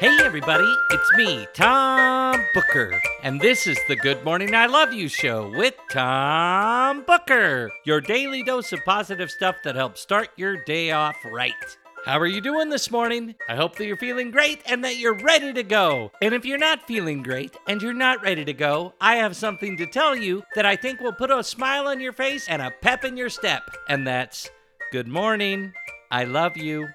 Hey, everybody, it's me, Tom Booker, and this is the Good Morning I Love You show with Tom Booker, your daily dose of positive stuff that helps start your day off right. How are you doing this morning? I hope that you're feeling great and that you're ready to go. And if you're not feeling great and you're not ready to go, I have something to tell you that I think will put a smile on your face and a pep in your step. And that's good morning. I love you.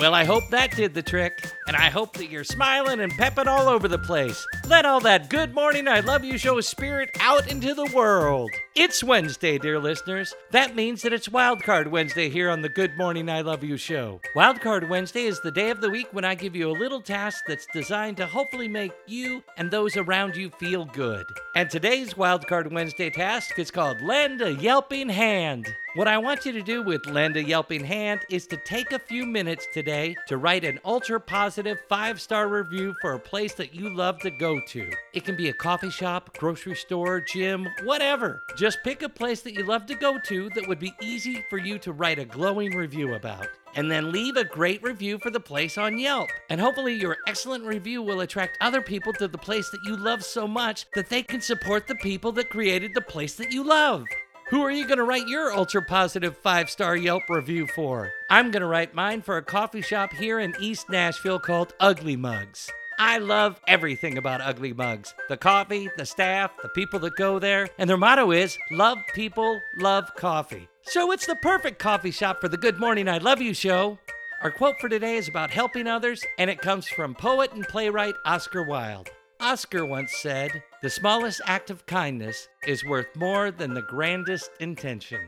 Well, I hope that did the trick, and I hope that you're smiling and pepping all over the place. Let all that good morning, I love you show spirit out into the world. It's Wednesday, dear listeners. That means that it's Wildcard Wednesday here on the Good Morning, I Love You show. Wildcard Wednesday is the day of the week when I give you a little task that's designed to hopefully make you and those around you feel good. And today's Wildcard Wednesday task is called Lend a Yelping Hand. What I want you to do with Lend a Yelping Hand is to take a few minutes today to write an ultra positive five star review for a place that you love to go to. It can be a coffee shop, grocery store, gym, whatever. Just pick a place that you love to go to that would be easy for you to write a glowing review about. And then leave a great review for the place on Yelp. And hopefully, your excellent review will attract other people to the place that you love so much that they can support the people that created the place that you love. Who are you going to write your ultra positive five star Yelp review for? I'm going to write mine for a coffee shop here in East Nashville called Ugly Mugs. I love everything about Ugly Mugs the coffee, the staff, the people that go there, and their motto is love people, love coffee. So it's the perfect coffee shop for the Good Morning I Love You show. Our quote for today is about helping others, and it comes from poet and playwright Oscar Wilde. Oscar once said, The smallest act of kindness is worth more than the grandest intention.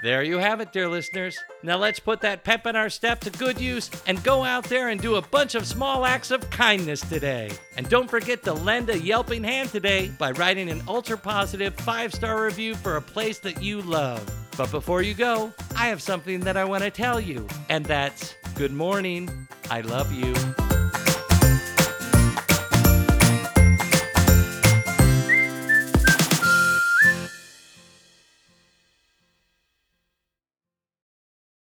There you have it, dear listeners. Now let's put that pep in our step to good use and go out there and do a bunch of small acts of kindness today. And don't forget to lend a yelping hand today by writing an ultra positive five star review for a place that you love. But before you go, I have something that I want to tell you, and that's good morning. I love you.